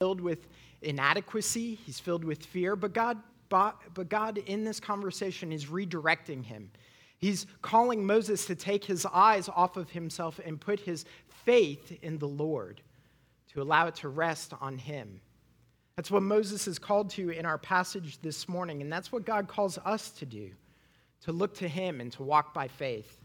filled with inadequacy, he's filled with fear, but God, but God in this conversation is redirecting him. He's calling Moses to take his eyes off of himself and put his faith in the Lord, to allow it to rest on him. That's what Moses is called to in our passage this morning, and that's what God calls us to do to look to him and to walk by faith.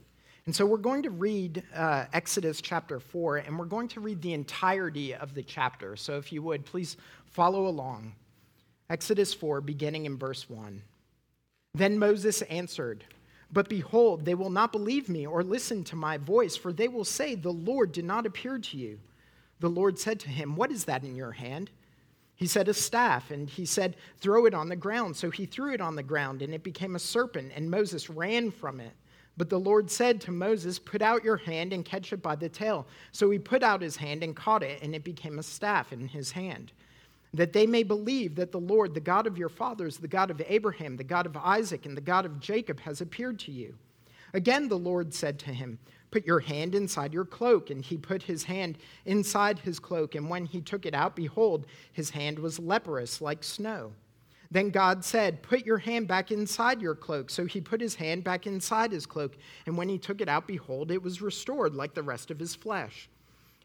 And so we're going to read uh, Exodus chapter 4, and we're going to read the entirety of the chapter. So if you would, please follow along. Exodus 4, beginning in verse 1. Then Moses answered, But behold, they will not believe me or listen to my voice, for they will say, The Lord did not appear to you. The Lord said to him, What is that in your hand? He said, A staff. And he said, Throw it on the ground. So he threw it on the ground, and it became a serpent, and Moses ran from it. But the Lord said to Moses, Put out your hand and catch it by the tail. So he put out his hand and caught it, and it became a staff in his hand. That they may believe that the Lord, the God of your fathers, the God of Abraham, the God of Isaac, and the God of Jacob, has appeared to you. Again, the Lord said to him, Put your hand inside your cloak. And he put his hand inside his cloak. And when he took it out, behold, his hand was leprous like snow. Then God said, Put your hand back inside your cloak. So he put his hand back inside his cloak. And when he took it out, behold, it was restored like the rest of his flesh.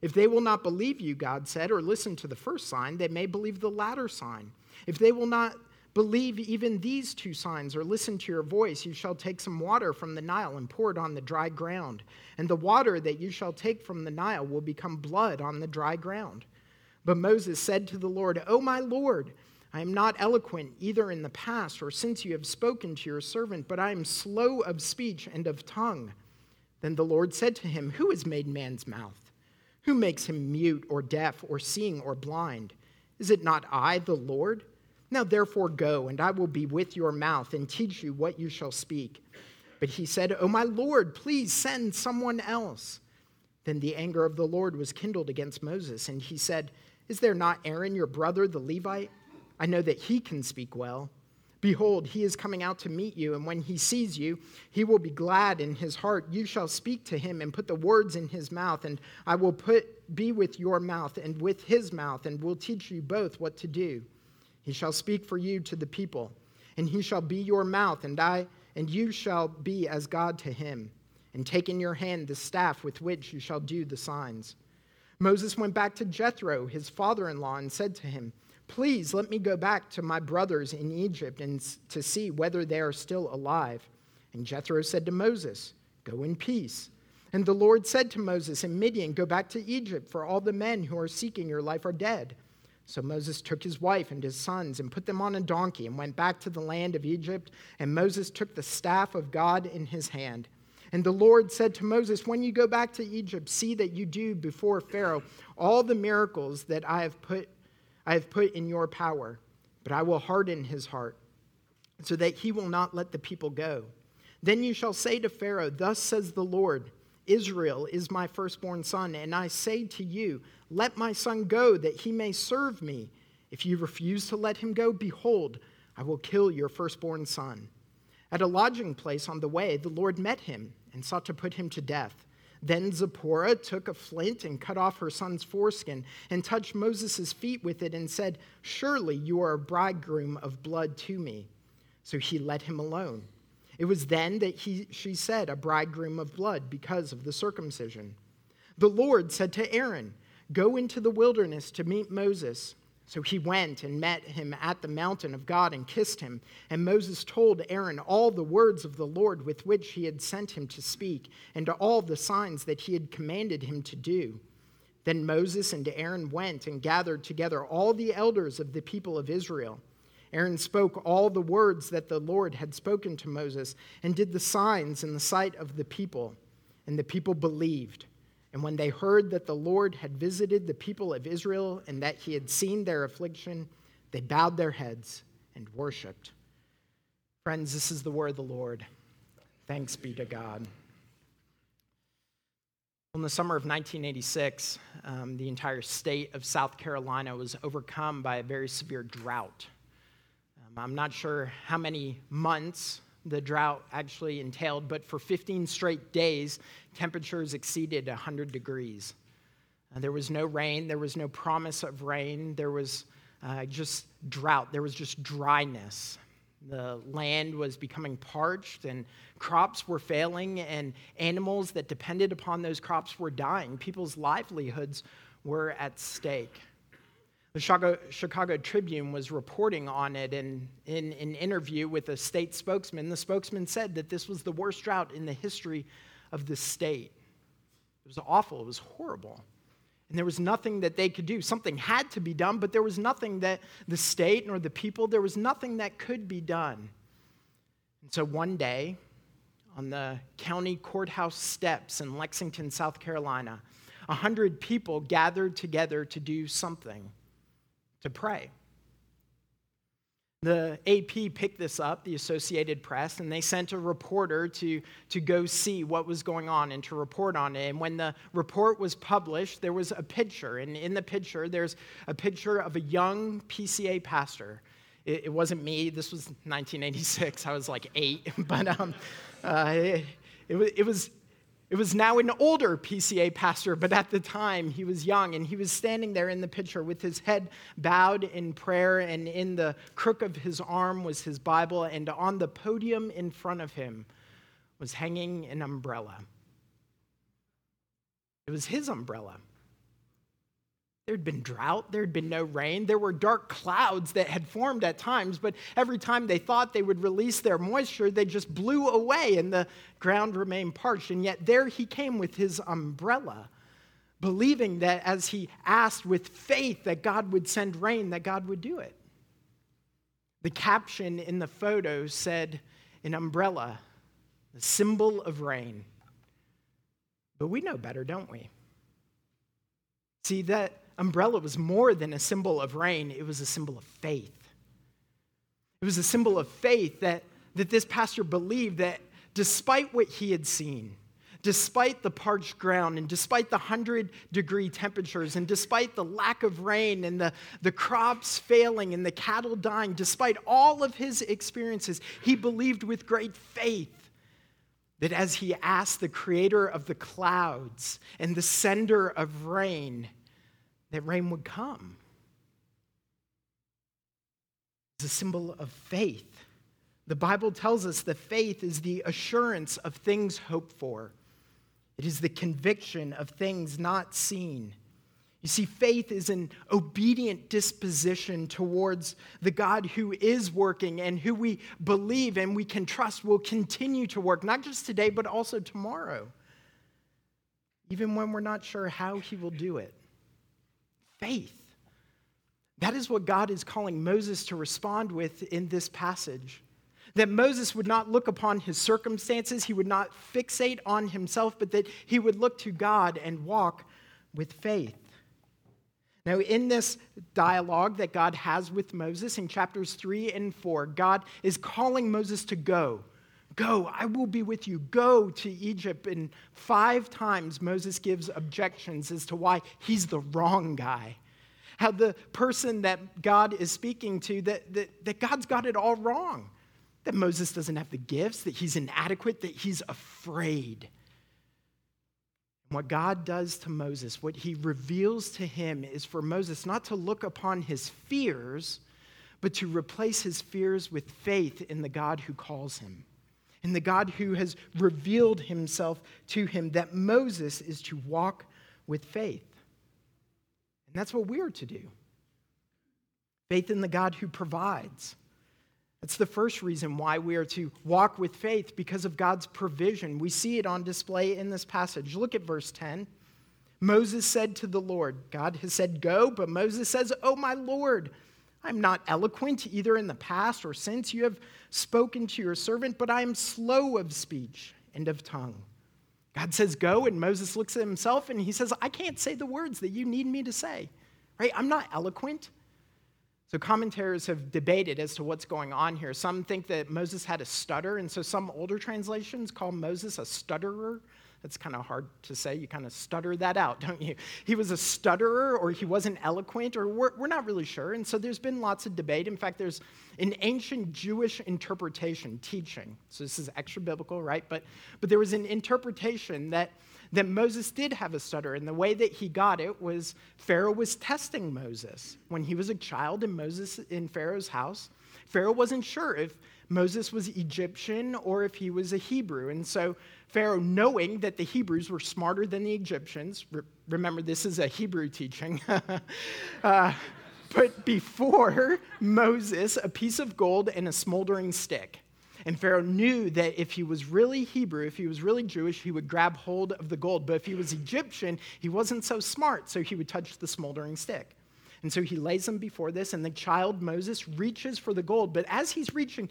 If they will not believe you, God said, or listen to the first sign, they may believe the latter sign. If they will not believe even these two signs or listen to your voice, you shall take some water from the Nile and pour it on the dry ground. And the water that you shall take from the Nile will become blood on the dry ground. But Moses said to the Lord, O my Lord, I am not eloquent either in the past or since you have spoken to your servant, but I am slow of speech and of tongue. Then the Lord said to him, Who has made man's mouth? Who makes him mute or deaf or seeing or blind? Is it not I, the Lord? Now therefore go, and I will be with your mouth and teach you what you shall speak. But he said, O my Lord, please send someone else. Then the anger of the Lord was kindled against Moses, and he said, Is there not Aaron your brother, the Levite? I know that he can speak well. Behold, he is coming out to meet you, and when he sees you, he will be glad in his heart. You shall speak to him and put the words in his mouth, and I will put be with your mouth and with his mouth, and will teach you both what to do. He shall speak for you to the people, and he shall be your mouth, and I and you shall be as God to him. And take in your hand the staff with which you shall do the signs. Moses went back to Jethro, his father in law, and said to him, Please let me go back to my brothers in Egypt and to see whether they are still alive. And Jethro said to Moses, Go in peace. And the Lord said to Moses in Midian, Go back to Egypt, for all the men who are seeking your life are dead. So Moses took his wife and his sons and put them on a donkey and went back to the land of Egypt. And Moses took the staff of God in his hand. And the Lord said to Moses, When you go back to Egypt, see that you do before Pharaoh all the miracles that I have put I have put in your power, but I will harden his heart, so that he will not let the people go. Then you shall say to Pharaoh, Thus says the Lord Israel is my firstborn son, and I say to you, Let my son go, that he may serve me. If you refuse to let him go, behold, I will kill your firstborn son. At a lodging place on the way, the Lord met him and sought to put him to death. Then Zipporah took a flint and cut off her son's foreskin and touched Moses' feet with it and said, Surely you are a bridegroom of blood to me. So he let him alone. It was then that he, she said, A bridegroom of blood because of the circumcision. The Lord said to Aaron, Go into the wilderness to meet Moses. So he went and met him at the mountain of God and kissed him. And Moses told Aaron all the words of the Lord with which he had sent him to speak, and all the signs that he had commanded him to do. Then Moses and Aaron went and gathered together all the elders of the people of Israel. Aaron spoke all the words that the Lord had spoken to Moses and did the signs in the sight of the people. And the people believed. And when they heard that the Lord had visited the people of Israel and that he had seen their affliction, they bowed their heads and worshiped. Friends, this is the word of the Lord. Thanks be to God. In the summer of 1986, um, the entire state of South Carolina was overcome by a very severe drought. Um, I'm not sure how many months the drought actually entailed, but for 15 straight days, temperatures exceeded 100 degrees. Uh, there was no rain, there was no promise of rain, there was uh, just drought, there was just dryness. The land was becoming parched, and crops were failing, and animals that depended upon those crops were dying. People's livelihoods were at stake. The Chicago, Chicago, Tribune was reporting on it, and in an interview with a state spokesman, the spokesman said that this was the worst drought in the history of the state. It was awful, it was horrible. And there was nothing that they could do. Something had to be done, but there was nothing that the state nor the people, there was nothing that could be done. And so one day, on the county courthouse steps in Lexington, South Carolina, a hundred people gathered together to do something, to pray. The AP picked this up, the Associated Press, and they sent a reporter to, to go see what was going on and to report on it. And when the report was published, there was a picture. And in the picture, there's a picture of a young PCA pastor. It, it wasn't me, this was 1986. I was like eight. But um, uh, it, it, it was it was now an older PCA pastor, but at the time he was young, and he was standing there in the picture with his head bowed in prayer, and in the crook of his arm was his Bible, and on the podium in front of him was hanging an umbrella. It was his umbrella. There'd been drought, there'd been no rain, there were dark clouds that had formed at times, but every time they thought they would release their moisture, they just blew away and the ground remained parched. And yet there he came with his umbrella, believing that as he asked with faith that God would send rain, that God would do it. The caption in the photo said, An umbrella, the symbol of rain. But we know better, don't we? See, that umbrella was more than a symbol of rain, it was a symbol of faith. It was a symbol of faith that, that this pastor believed that despite what he had seen, despite the parched ground and despite the 100 degree temperatures and despite the lack of rain and the, the crops failing and the cattle dying, despite all of his experiences, he believed with great faith that as he asked the creator of the clouds and the sender of rain, that rain would come. It's a symbol of faith. The Bible tells us that faith is the assurance of things hoped for, it is the conviction of things not seen. You see, faith is an obedient disposition towards the God who is working and who we believe and we can trust will continue to work, not just today, but also tomorrow, even when we're not sure how he will do it faith. That is what God is calling Moses to respond with in this passage. That Moses would not look upon his circumstances, he would not fixate on himself, but that he would look to God and walk with faith. Now, in this dialogue that God has with Moses in chapters 3 and 4, God is calling Moses to go. Go, I will be with you. Go to Egypt. And five times Moses gives objections as to why he's the wrong guy. How the person that God is speaking to, that, that, that God's got it all wrong. That Moses doesn't have the gifts, that he's inadequate, that he's afraid. What God does to Moses, what he reveals to him, is for Moses not to look upon his fears, but to replace his fears with faith in the God who calls him and the God who has revealed himself to him, that Moses is to walk with faith. And that's what we are to do faith in the God who provides. That's the first reason why we are to walk with faith because of God's provision. We see it on display in this passage. Look at verse 10. Moses said to the Lord, God has said, Go, but Moses says, Oh, my Lord, I'm not eloquent either in the past or since you have spoken to your servant, but I am slow of speech and of tongue. God says, Go, and Moses looks at himself and he says, I can't say the words that you need me to say. Right? I'm not eloquent. So, commentators have debated as to what's going on here. Some think that Moses had a stutter, and so some older translations call Moses a stutterer. That's kind of hard to say. You kind of stutter that out, don't you? He was a stutterer or he wasn't eloquent, or we're, we're not really sure. And so there's been lots of debate. In fact, there's an ancient Jewish interpretation, teaching. So this is extra biblical, right? But, but there was an interpretation that, that Moses did have a stutter. And the way that he got it was Pharaoh was testing Moses. When he was a child in Moses in Pharaoh's house, Pharaoh wasn't sure if Moses was Egyptian or if he was a Hebrew. And so Pharaoh, knowing that the Hebrews were smarter than the Egyptians, re- remember this is a Hebrew teaching, uh, put before Moses a piece of gold and a smoldering stick. And Pharaoh knew that if he was really Hebrew, if he was really Jewish, he would grab hold of the gold. But if he was Egyptian, he wasn't so smart, so he would touch the smoldering stick. And so he lays them before this, and the child Moses reaches for the gold. But as he's reaching,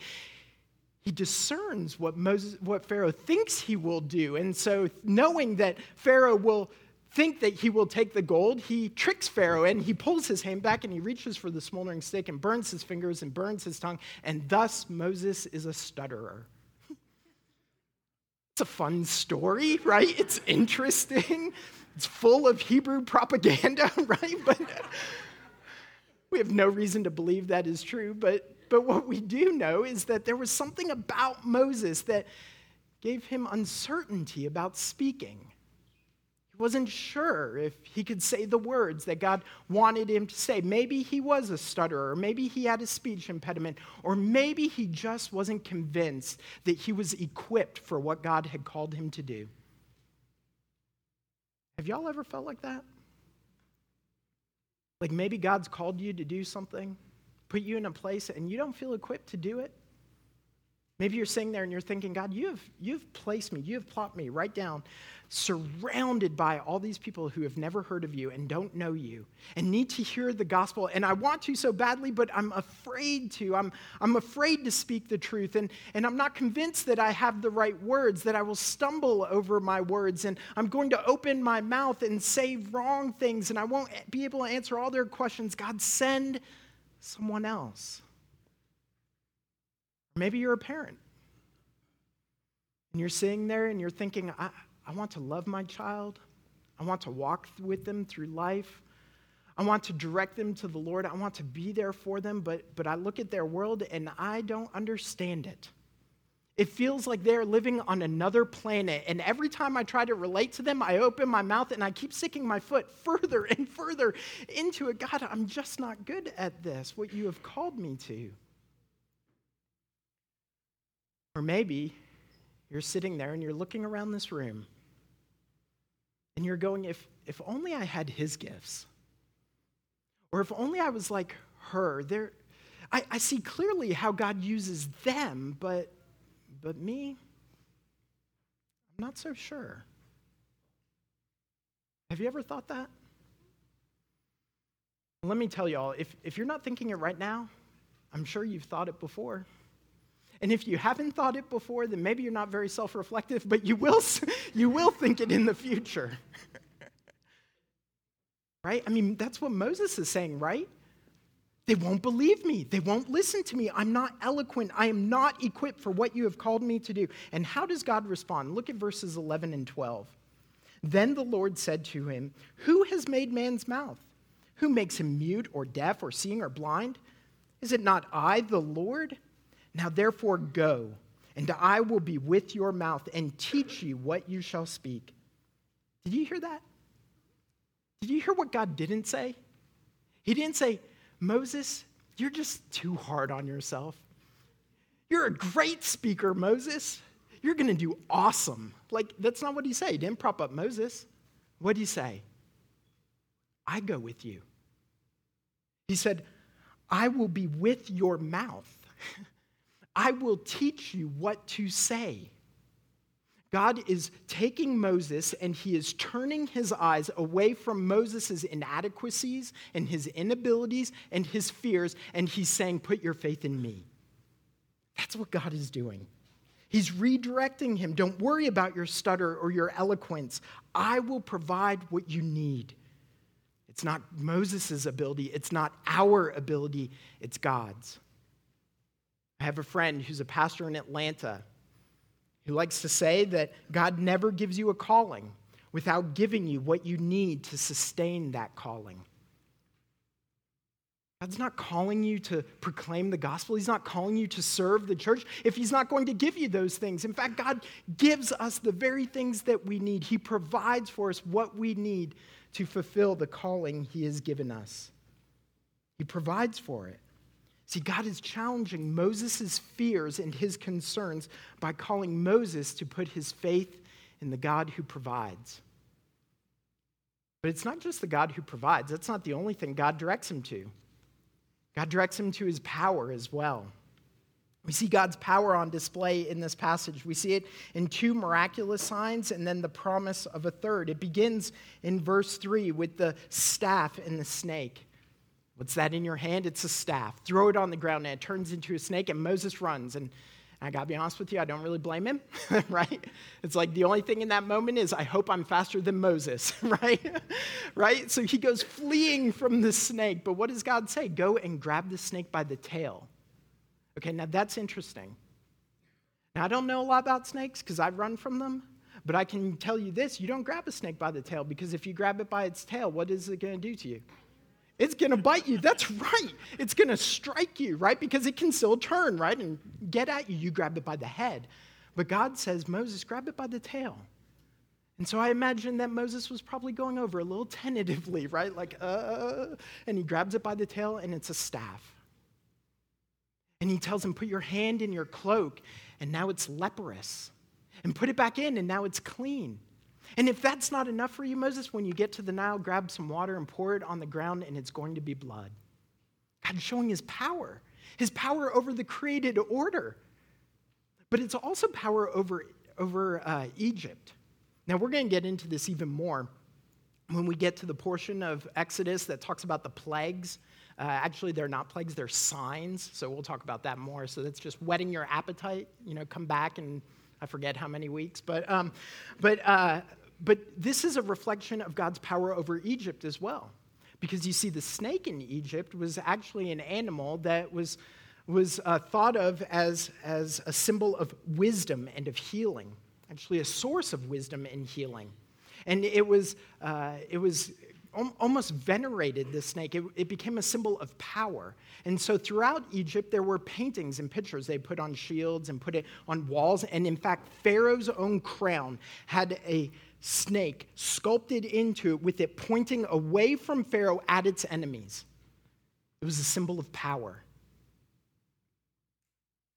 he discerns what, Moses, what Pharaoh thinks he will do. And so, knowing that Pharaoh will think that he will take the gold, he tricks Pharaoh and he pulls his hand back and he reaches for the smoldering stick and burns his fingers and burns his tongue. And thus, Moses is a stutterer. It's a fun story, right? It's interesting. It's full of Hebrew propaganda, right? But we have no reason to believe that is true, but, but what we do know is that there was something about Moses that gave him uncertainty about speaking. He wasn't sure if he could say the words that God wanted him to say. Maybe he was a stutterer, maybe he had a speech impediment, or maybe he just wasn't convinced that he was equipped for what God had called him to do. Have y'all ever felt like that? Like maybe God's called you to do something, put you in a place, and you don't feel equipped to do it. Maybe you're sitting there and you're thinking, God, you have, you've placed me, you have plopped me right down, surrounded by all these people who have never heard of you and don't know you and need to hear the gospel. And I want to so badly, but I'm afraid to. I'm, I'm afraid to speak the truth. And, and I'm not convinced that I have the right words, that I will stumble over my words. And I'm going to open my mouth and say wrong things, and I won't be able to answer all their questions. God, send someone else. Maybe you're a parent. And you're sitting there and you're thinking, I, I want to love my child. I want to walk with them through life. I want to direct them to the Lord. I want to be there for them, but, but I look at their world and I don't understand it. It feels like they're living on another planet. And every time I try to relate to them, I open my mouth and I keep sticking my foot further and further into it. God, I'm just not good at this, what you have called me to. Or maybe you're sitting there and you're looking around this room and you're going, if, if only I had his gifts, or if only I was like her, there, I, I see clearly how God uses them, but, but me, I'm not so sure. Have you ever thought that? Let me tell y'all, if, if you're not thinking it right now, I'm sure you've thought it before. And if you haven't thought it before, then maybe you're not very self reflective, but you will, you will think it in the future. right? I mean, that's what Moses is saying, right? They won't believe me. They won't listen to me. I'm not eloquent. I am not equipped for what you have called me to do. And how does God respond? Look at verses 11 and 12. Then the Lord said to him, Who has made man's mouth? Who makes him mute or deaf or seeing or blind? Is it not I, the Lord? Now therefore go, and I will be with your mouth and teach you what you shall speak. Did you hear that? Did you hear what God didn't say? He didn't say, Moses, you're just too hard on yourself. You're a great speaker, Moses. You're going to do awesome. Like, that's not what he said. He didn't prop up Moses. What did he say? I go with you. He said, I will be with your mouth. I will teach you what to say. God is taking Moses and he is turning his eyes away from Moses' inadequacies and his inabilities and his fears, and he's saying, Put your faith in me. That's what God is doing. He's redirecting him. Don't worry about your stutter or your eloquence. I will provide what you need. It's not Moses' ability, it's not our ability, it's God's. I have a friend who's a pastor in Atlanta who likes to say that God never gives you a calling without giving you what you need to sustain that calling. God's not calling you to proclaim the gospel. He's not calling you to serve the church if He's not going to give you those things. In fact, God gives us the very things that we need. He provides for us what we need to fulfill the calling He has given us. He provides for it. See, God is challenging Moses' fears and his concerns by calling Moses to put his faith in the God who provides. But it's not just the God who provides, that's not the only thing God directs him to. God directs him to his power as well. We see God's power on display in this passage. We see it in two miraculous signs and then the promise of a third. It begins in verse 3 with the staff and the snake. What's that in your hand? It's a staff. Throw it on the ground and it turns into a snake, and Moses runs. And I gotta be honest with you, I don't really blame him, right? It's like the only thing in that moment is I hope I'm faster than Moses, right? right? So he goes fleeing from the snake. But what does God say? Go and grab the snake by the tail. Okay, now that's interesting. Now I don't know a lot about snakes because I've run from them, but I can tell you this you don't grab a snake by the tail because if you grab it by its tail, what is it gonna do to you? It's going to bite you. That's right. It's going to strike you, right? Because it can still turn, right? And get at you. You grab it by the head. But God says, Moses, grab it by the tail. And so I imagine that Moses was probably going over a little tentatively, right? Like, uh, and he grabs it by the tail and it's a staff. And he tells him, Put your hand in your cloak, and now it's leprous. And put it back in, and now it's clean. And if that's not enough for you, Moses, when you get to the Nile, grab some water and pour it on the ground, and it's going to be blood. God's showing his power, his power over the created order. But it's also power over, over uh, Egypt. Now, we're going to get into this even more when we get to the portion of Exodus that talks about the plagues. Uh, actually, they're not plagues, they're signs. So we'll talk about that more. So that's just whetting your appetite. You know, come back and I forget how many weeks. But, um, but uh, but this is a reflection of God's power over Egypt as well. Because you see, the snake in Egypt was actually an animal that was, was uh, thought of as, as a symbol of wisdom and of healing, actually, a source of wisdom and healing. And it was, uh, it was almost venerated, the snake. It, it, became a symbol of power. And so throughout Egypt, there were paintings and pictures they put on shields and put it on walls. And in fact, Pharaoh's own crown had a snake sculpted into it with it pointing away from Pharaoh at its enemies. It was a symbol of power.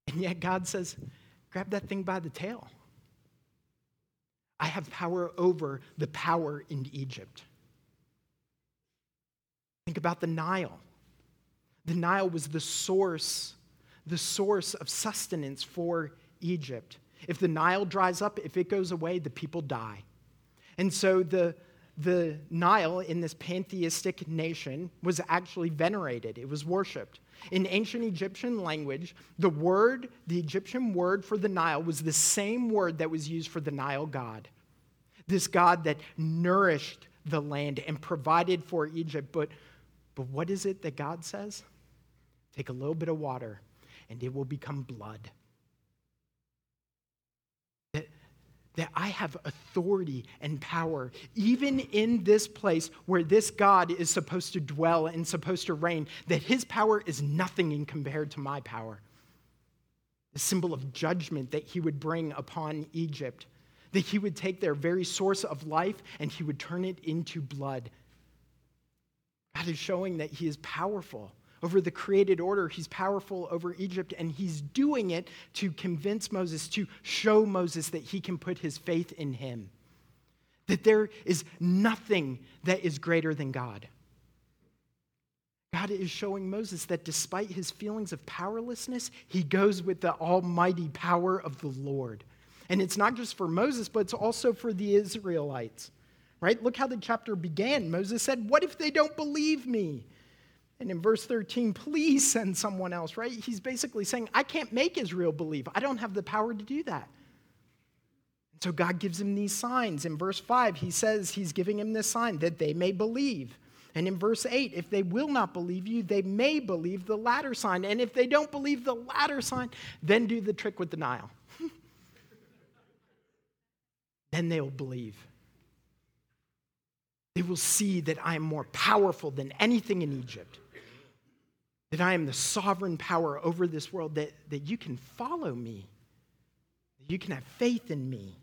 And yet God says, grab that thing by the tail. I have power over the power in Egypt. Think about the Nile. The Nile was the source, the source of sustenance for Egypt. If the Nile dries up, if it goes away, the people die. And so the, the Nile in this pantheistic nation was actually venerated, it was worshiped. In ancient Egyptian language, the word, the Egyptian word for the Nile was the same word that was used for the Nile god. This God that nourished the land and provided for Egypt. But, but what is it that God says? Take a little bit of water and it will become blood. That I have authority and power, even in this place where this God is supposed to dwell and supposed to reign, that his power is nothing in compared to my power. The symbol of judgment that he would bring upon Egypt, that he would take their very source of life and he would turn it into blood. God is showing that he is powerful over the created order. He's powerful over Egypt, and he's doing it to convince Moses, to show Moses that he can put his faith in him. That there is nothing that is greater than God. God is showing Moses that despite his feelings of powerlessness, he goes with the almighty power of the Lord. And it's not just for Moses, but it's also for the Israelites. Right? Look how the chapter began. Moses said, What if they don't believe me? And in verse 13, please send someone else, right? He's basically saying, I can't make Israel believe. I don't have the power to do that. And so God gives him these signs. In verse 5, he says he's giving him this sign that they may believe. And in verse 8, if they will not believe you, they may believe the latter sign. And if they don't believe the latter sign, then do the trick with the Nile. then they will believe. They will see that I am more powerful than anything in Egypt. That I am the sovereign power over this world, that, that you can follow me, that you can have faith in me,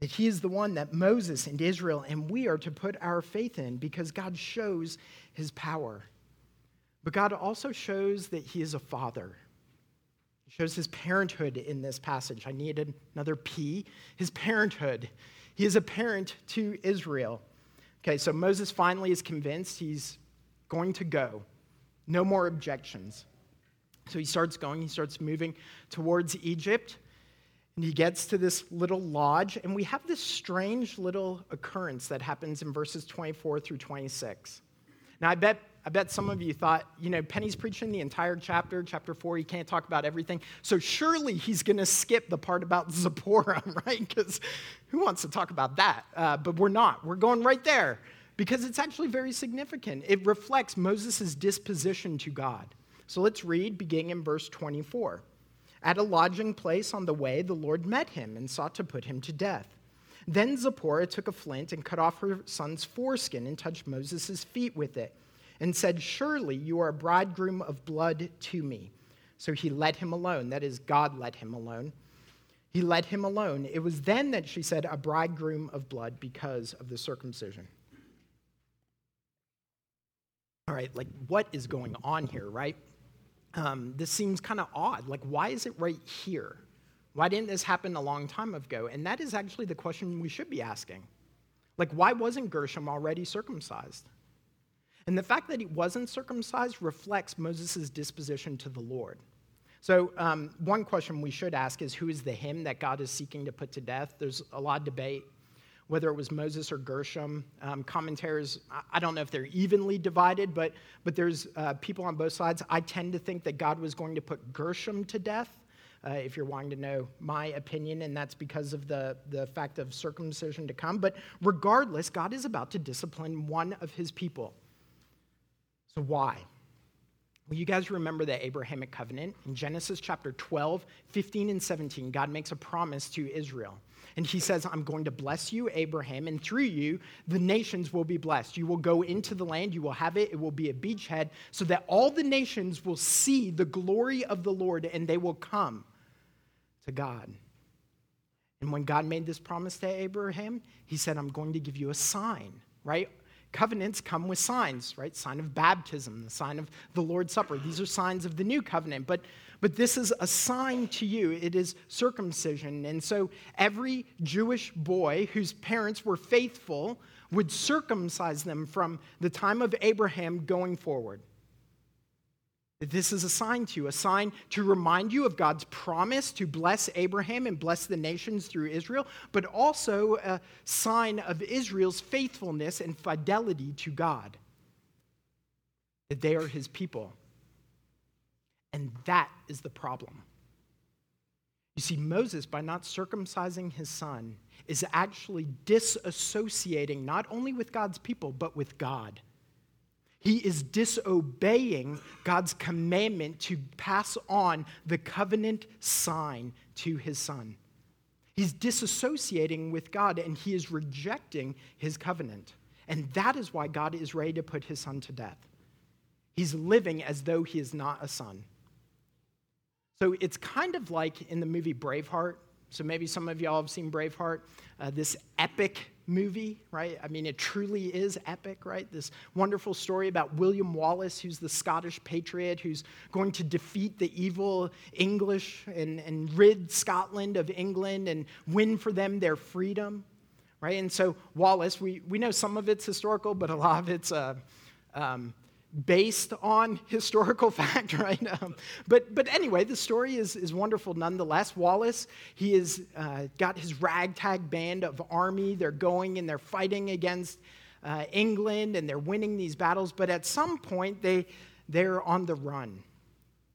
that he is the one that Moses and Israel and we are to put our faith in because God shows his power. But God also shows that he is a father. He shows his parenthood in this passage. I needed another P. His parenthood. He is a parent to Israel. Okay, so Moses finally is convinced he's going to go. No more objections. So he starts going, he starts moving towards Egypt, and he gets to this little lodge, and we have this strange little occurrence that happens in verses 24 through 26. Now, I bet, I bet some of you thought, you know, Penny's preaching the entire chapter, chapter four, he can't talk about everything. So surely he's going to skip the part about Zipporah, right? Because who wants to talk about that? Uh, but we're not. We're going right there because it's actually very significant. It reflects Moses' disposition to God. So let's read, beginning in verse 24. At a lodging place on the way, the Lord met him and sought to put him to death. Then Zipporah took a flint and cut off her son's foreskin and touched Moses' feet with it and said, Surely you are a bridegroom of blood to me. So he let him alone. That is, God let him alone. He let him alone. It was then that she said, A bridegroom of blood because of the circumcision all right, like what is going on here, right? Um, this seems kind of odd. Like, why is it right here? Why didn't this happen a long time ago? And that is actually the question we should be asking. Like, why wasn't Gershom already circumcised? And the fact that he wasn't circumcised reflects Moses' disposition to the Lord. So, um, one question we should ask is who is the him that God is seeking to put to death? There's a lot of debate whether it was Moses or Gershom. Um, commentators, I don't know if they're evenly divided, but, but there's uh, people on both sides. I tend to think that God was going to put Gershom to death. Uh, if you're wanting to know my opinion, and that's because of the, the fact of circumcision to come. But regardless, God is about to discipline one of his people. So, why? Well, you guys remember the Abrahamic covenant? In Genesis chapter 12, 15, and 17, God makes a promise to Israel. And he says, I'm going to bless you, Abraham, and through you, the nations will be blessed. You will go into the land, you will have it, it will be a beachhead, so that all the nations will see the glory of the Lord and they will come to God. And when God made this promise to Abraham, he said, I'm going to give you a sign, right? Covenants come with signs, right? Sign of baptism, the sign of the Lord's Supper. These are signs of the new covenant. But but this is a sign to you. It is circumcision. And so every Jewish boy whose parents were faithful would circumcise them from the time of Abraham going forward. This is a sign to you, a sign to remind you of God's promise to bless Abraham and bless the nations through Israel, but also a sign of Israel's faithfulness and fidelity to God, that they are his people. And that is the problem. You see, Moses, by not circumcising his son, is actually disassociating not only with God's people, but with God. He is disobeying God's commandment to pass on the covenant sign to his son. He's disassociating with God and he is rejecting his covenant. And that is why God is ready to put his son to death. He's living as though he is not a son. So it's kind of like in the movie Braveheart. So maybe some of y'all have seen Braveheart, uh, this epic movie, right? I mean, it truly is epic, right? This wonderful story about William Wallace, who's the Scottish patriot who's going to defeat the evil English and, and rid Scotland of England and win for them their freedom, right? And so Wallace, we, we know some of it's historical, but a lot of it's uh, um, based on historical fact, right? Um, but, but anyway, the story is, is wonderful nonetheless. Wallace, he has uh, got his ragtag band of army. They're going and they're fighting against uh, England and they're winning these battles. But at some point, they, they're on the run.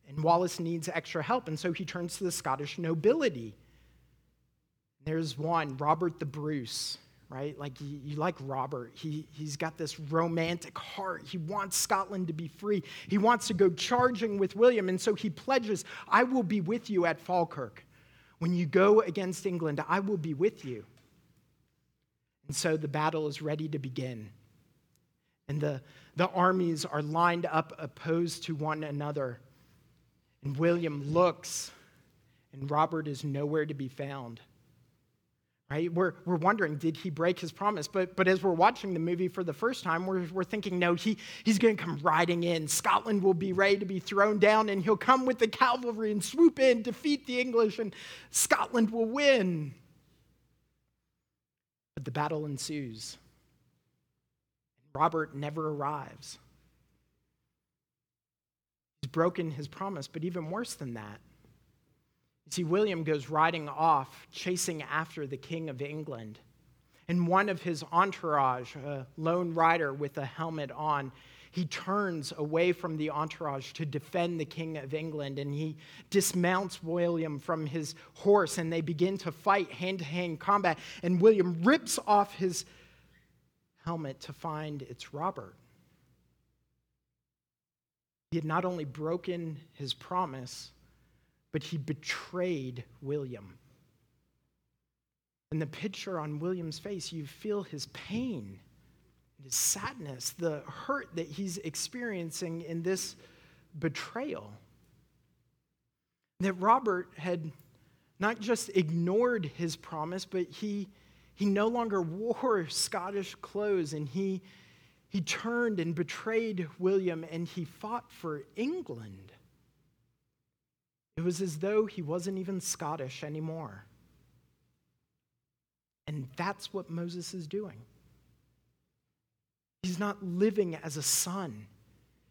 And Wallace needs extra help. And so he turns to the Scottish nobility. There's one, Robert the Bruce right? Like you, you, like Robert. He, he's got this romantic heart. He wants Scotland to be free. He wants to go charging with William. And so he pledges, I will be with you at Falkirk. When you go against England, I will be with you. And so the battle is ready to begin. And the, the armies are lined up opposed to one another. And William looks, and Robert is nowhere to be found. Right? We're, we're wondering, did he break his promise? But, but as we're watching the movie for the first time, we're, we're thinking, no, he, he's going to come riding in. Scotland will be ready to be thrown down, and he'll come with the cavalry and swoop in, defeat the English, and Scotland will win. But the battle ensues. Robert never arrives. He's broken his promise, but even worse than that, you see, William goes riding off, chasing after the King of England. And one of his entourage, a lone rider with a helmet on, he turns away from the entourage to defend the King of England and he dismounts William from his horse and they begin to fight hand to hand combat. And William rips off his helmet to find it's Robert. He had not only broken his promise, but he betrayed William. And the picture on William's face, you feel his pain, his sadness, the hurt that he's experiencing in this betrayal. That Robert had not just ignored his promise, but he he no longer wore Scottish clothes and he, he turned and betrayed William and he fought for England. It was as though he wasn't even Scottish anymore. And that's what Moses is doing. He's not living as a son.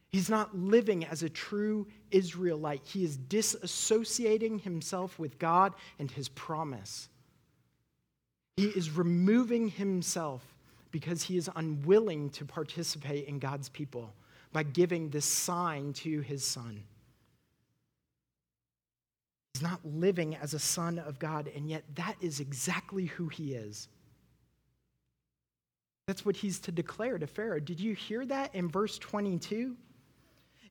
He's not living as a true Israelite. He is disassociating himself with God and his promise. He is removing himself because he is unwilling to participate in God's people by giving this sign to his son. He's not living as a son of God, and yet that is exactly who he is. That's what he's to declare to Pharaoh. Did you hear that in verse 22?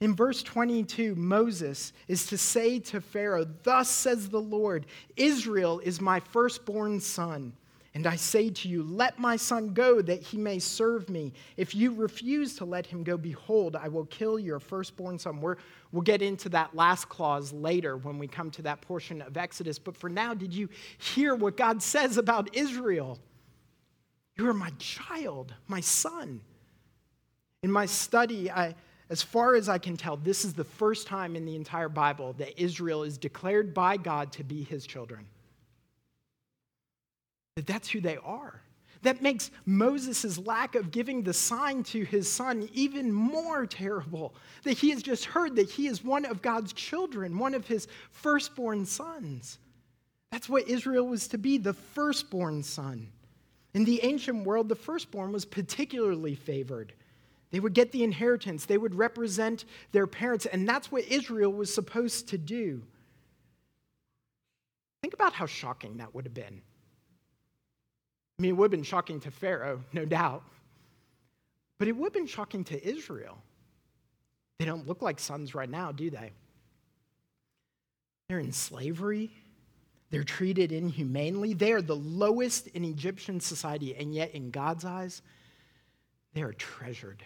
In verse 22, Moses is to say to Pharaoh, Thus says the Lord, Israel is my firstborn son. And I say to you, Let my son go that he may serve me. If you refuse to let him go, behold, I will kill your firstborn son. we will get into that last clause later when we come to that portion of Exodus. But for now, did you hear what God says about Israel? You are my child, my son. In my study, I, as far as I can tell, this is the first time in the entire Bible that Israel is declared by God to be his children that that's who they are. That makes Moses' lack of giving the sign to his son even more terrible. That he has just heard that he is one of God's children, one of his firstborn sons. That's what Israel was to be the firstborn son. In the ancient world, the firstborn was particularly favored. They would get the inheritance, they would represent their parents, and that's what Israel was supposed to do. Think about how shocking that would have been I mean, it would have been shocking to Pharaoh, no doubt, but it would have been shocking to Israel. They don't look like sons right now, do they? They're in slavery. They're treated inhumanely. They are the lowest in Egyptian society, and yet in God's eyes, they are treasured.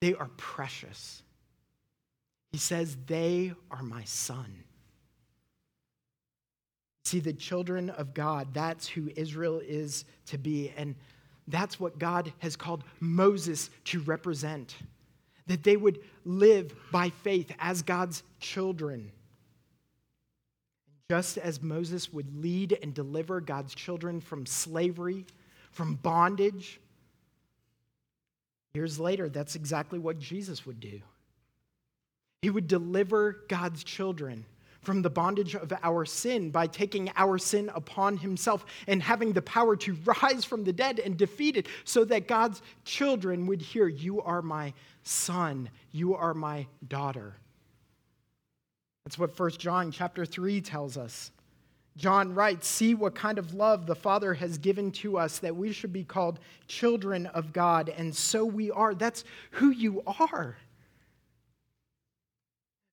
They are precious. He says, They are my son. See, the children of God, that's who Israel is to be. And that's what God has called Moses to represent. That they would live by faith as God's children. Just as Moses would lead and deliver God's children from slavery, from bondage, years later, that's exactly what Jesus would do. He would deliver God's children from the bondage of our sin by taking our sin upon himself and having the power to rise from the dead and defeat it so that God's children would hear, You are my son, you are my daughter. That's what 1 John chapter 3 tells us. John writes, See what kind of love the Father has given to us that we should be called children of God, and so we are. That's who you are.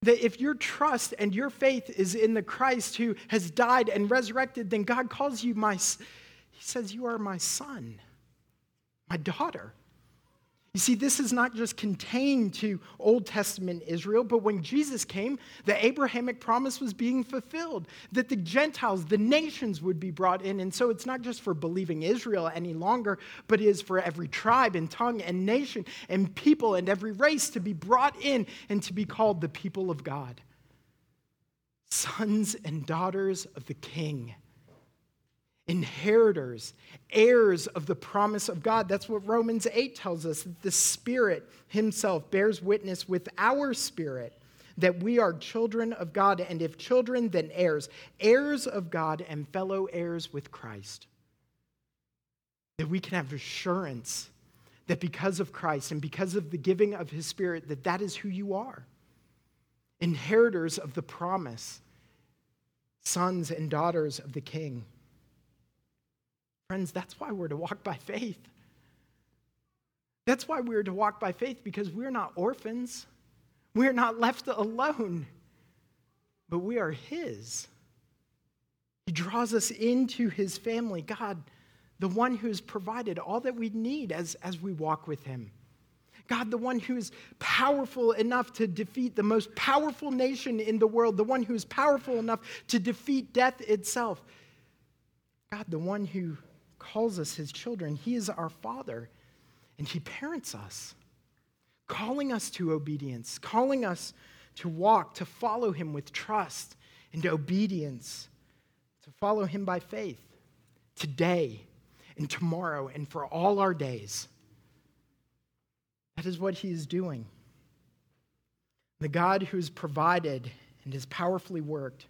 That if your trust and your faith is in the Christ who has died and resurrected, then God calls you my, He says, You are my son, my daughter. You see, this is not just contained to Old Testament Israel, but when Jesus came, the Abrahamic promise was being fulfilled that the Gentiles, the nations, would be brought in. And so it's not just for believing Israel any longer, but it is for every tribe and tongue and nation and people and every race to be brought in and to be called the people of God. Sons and daughters of the King inheritors, heirs of the promise of God. That's what Romans 8 tells us. That the Spirit Himself bears witness with our spirit that we are children of God, and if children, then heirs, heirs of God and fellow heirs with Christ. That we can have assurance that because of Christ and because of the giving of His Spirit, that that is who you are. Inheritors of the promise, sons and daughters of the King. Friends, that's why we're to walk by faith. That's why we're to walk by faith because we're not orphans. We're not left alone, but we are His. He draws us into His family. God, the one who has provided all that we need as, as we walk with Him. God, the one who is powerful enough to defeat the most powerful nation in the world, the one who is powerful enough to defeat death itself. God, the one who calls us his children. He is our father, and he parents us, calling us to obedience, calling us to walk, to follow him with trust and obedience, to follow him by faith today and tomorrow and for all our days. That is what he is doing. The God who has provided and has powerfully worked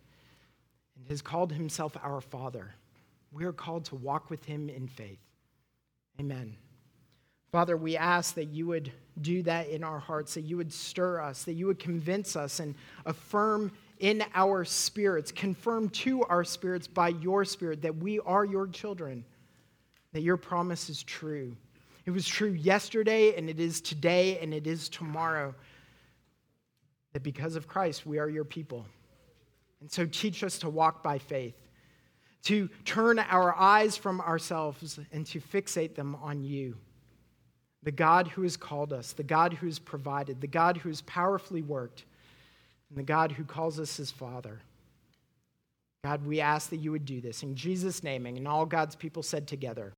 and has called himself our Father we are called to walk with him in faith. Amen. Father, we ask that you would do that in our hearts, that you would stir us, that you would convince us and affirm in our spirits, confirm to our spirits by your spirit that we are your children, that your promise is true. It was true yesterday, and it is today, and it is tomorrow. That because of Christ, we are your people. And so teach us to walk by faith to turn our eyes from ourselves and to fixate them on you, the God who has called us, the God who has provided, the God who has powerfully worked, and the God who calls us his Father. God, we ask that you would do this in Jesus' name, and all God's people said together.